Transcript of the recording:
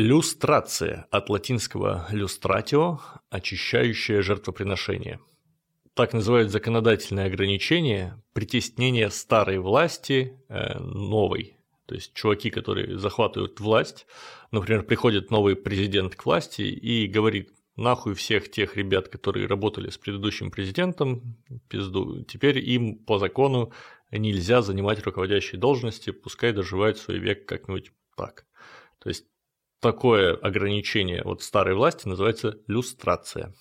Люстрация от латинского «люстратио» – очищающее жертвоприношение. Так называют законодательное ограничение притеснения старой власти э, новой. То есть чуваки, которые захватывают власть, например, приходит новый президент к власти и говорит, нахуй всех тех ребят, которые работали с предыдущим президентом, пизду, теперь им по закону нельзя занимать руководящие должности, пускай доживают свой век как-нибудь так. То есть такое ограничение от старой власти называется люстрация.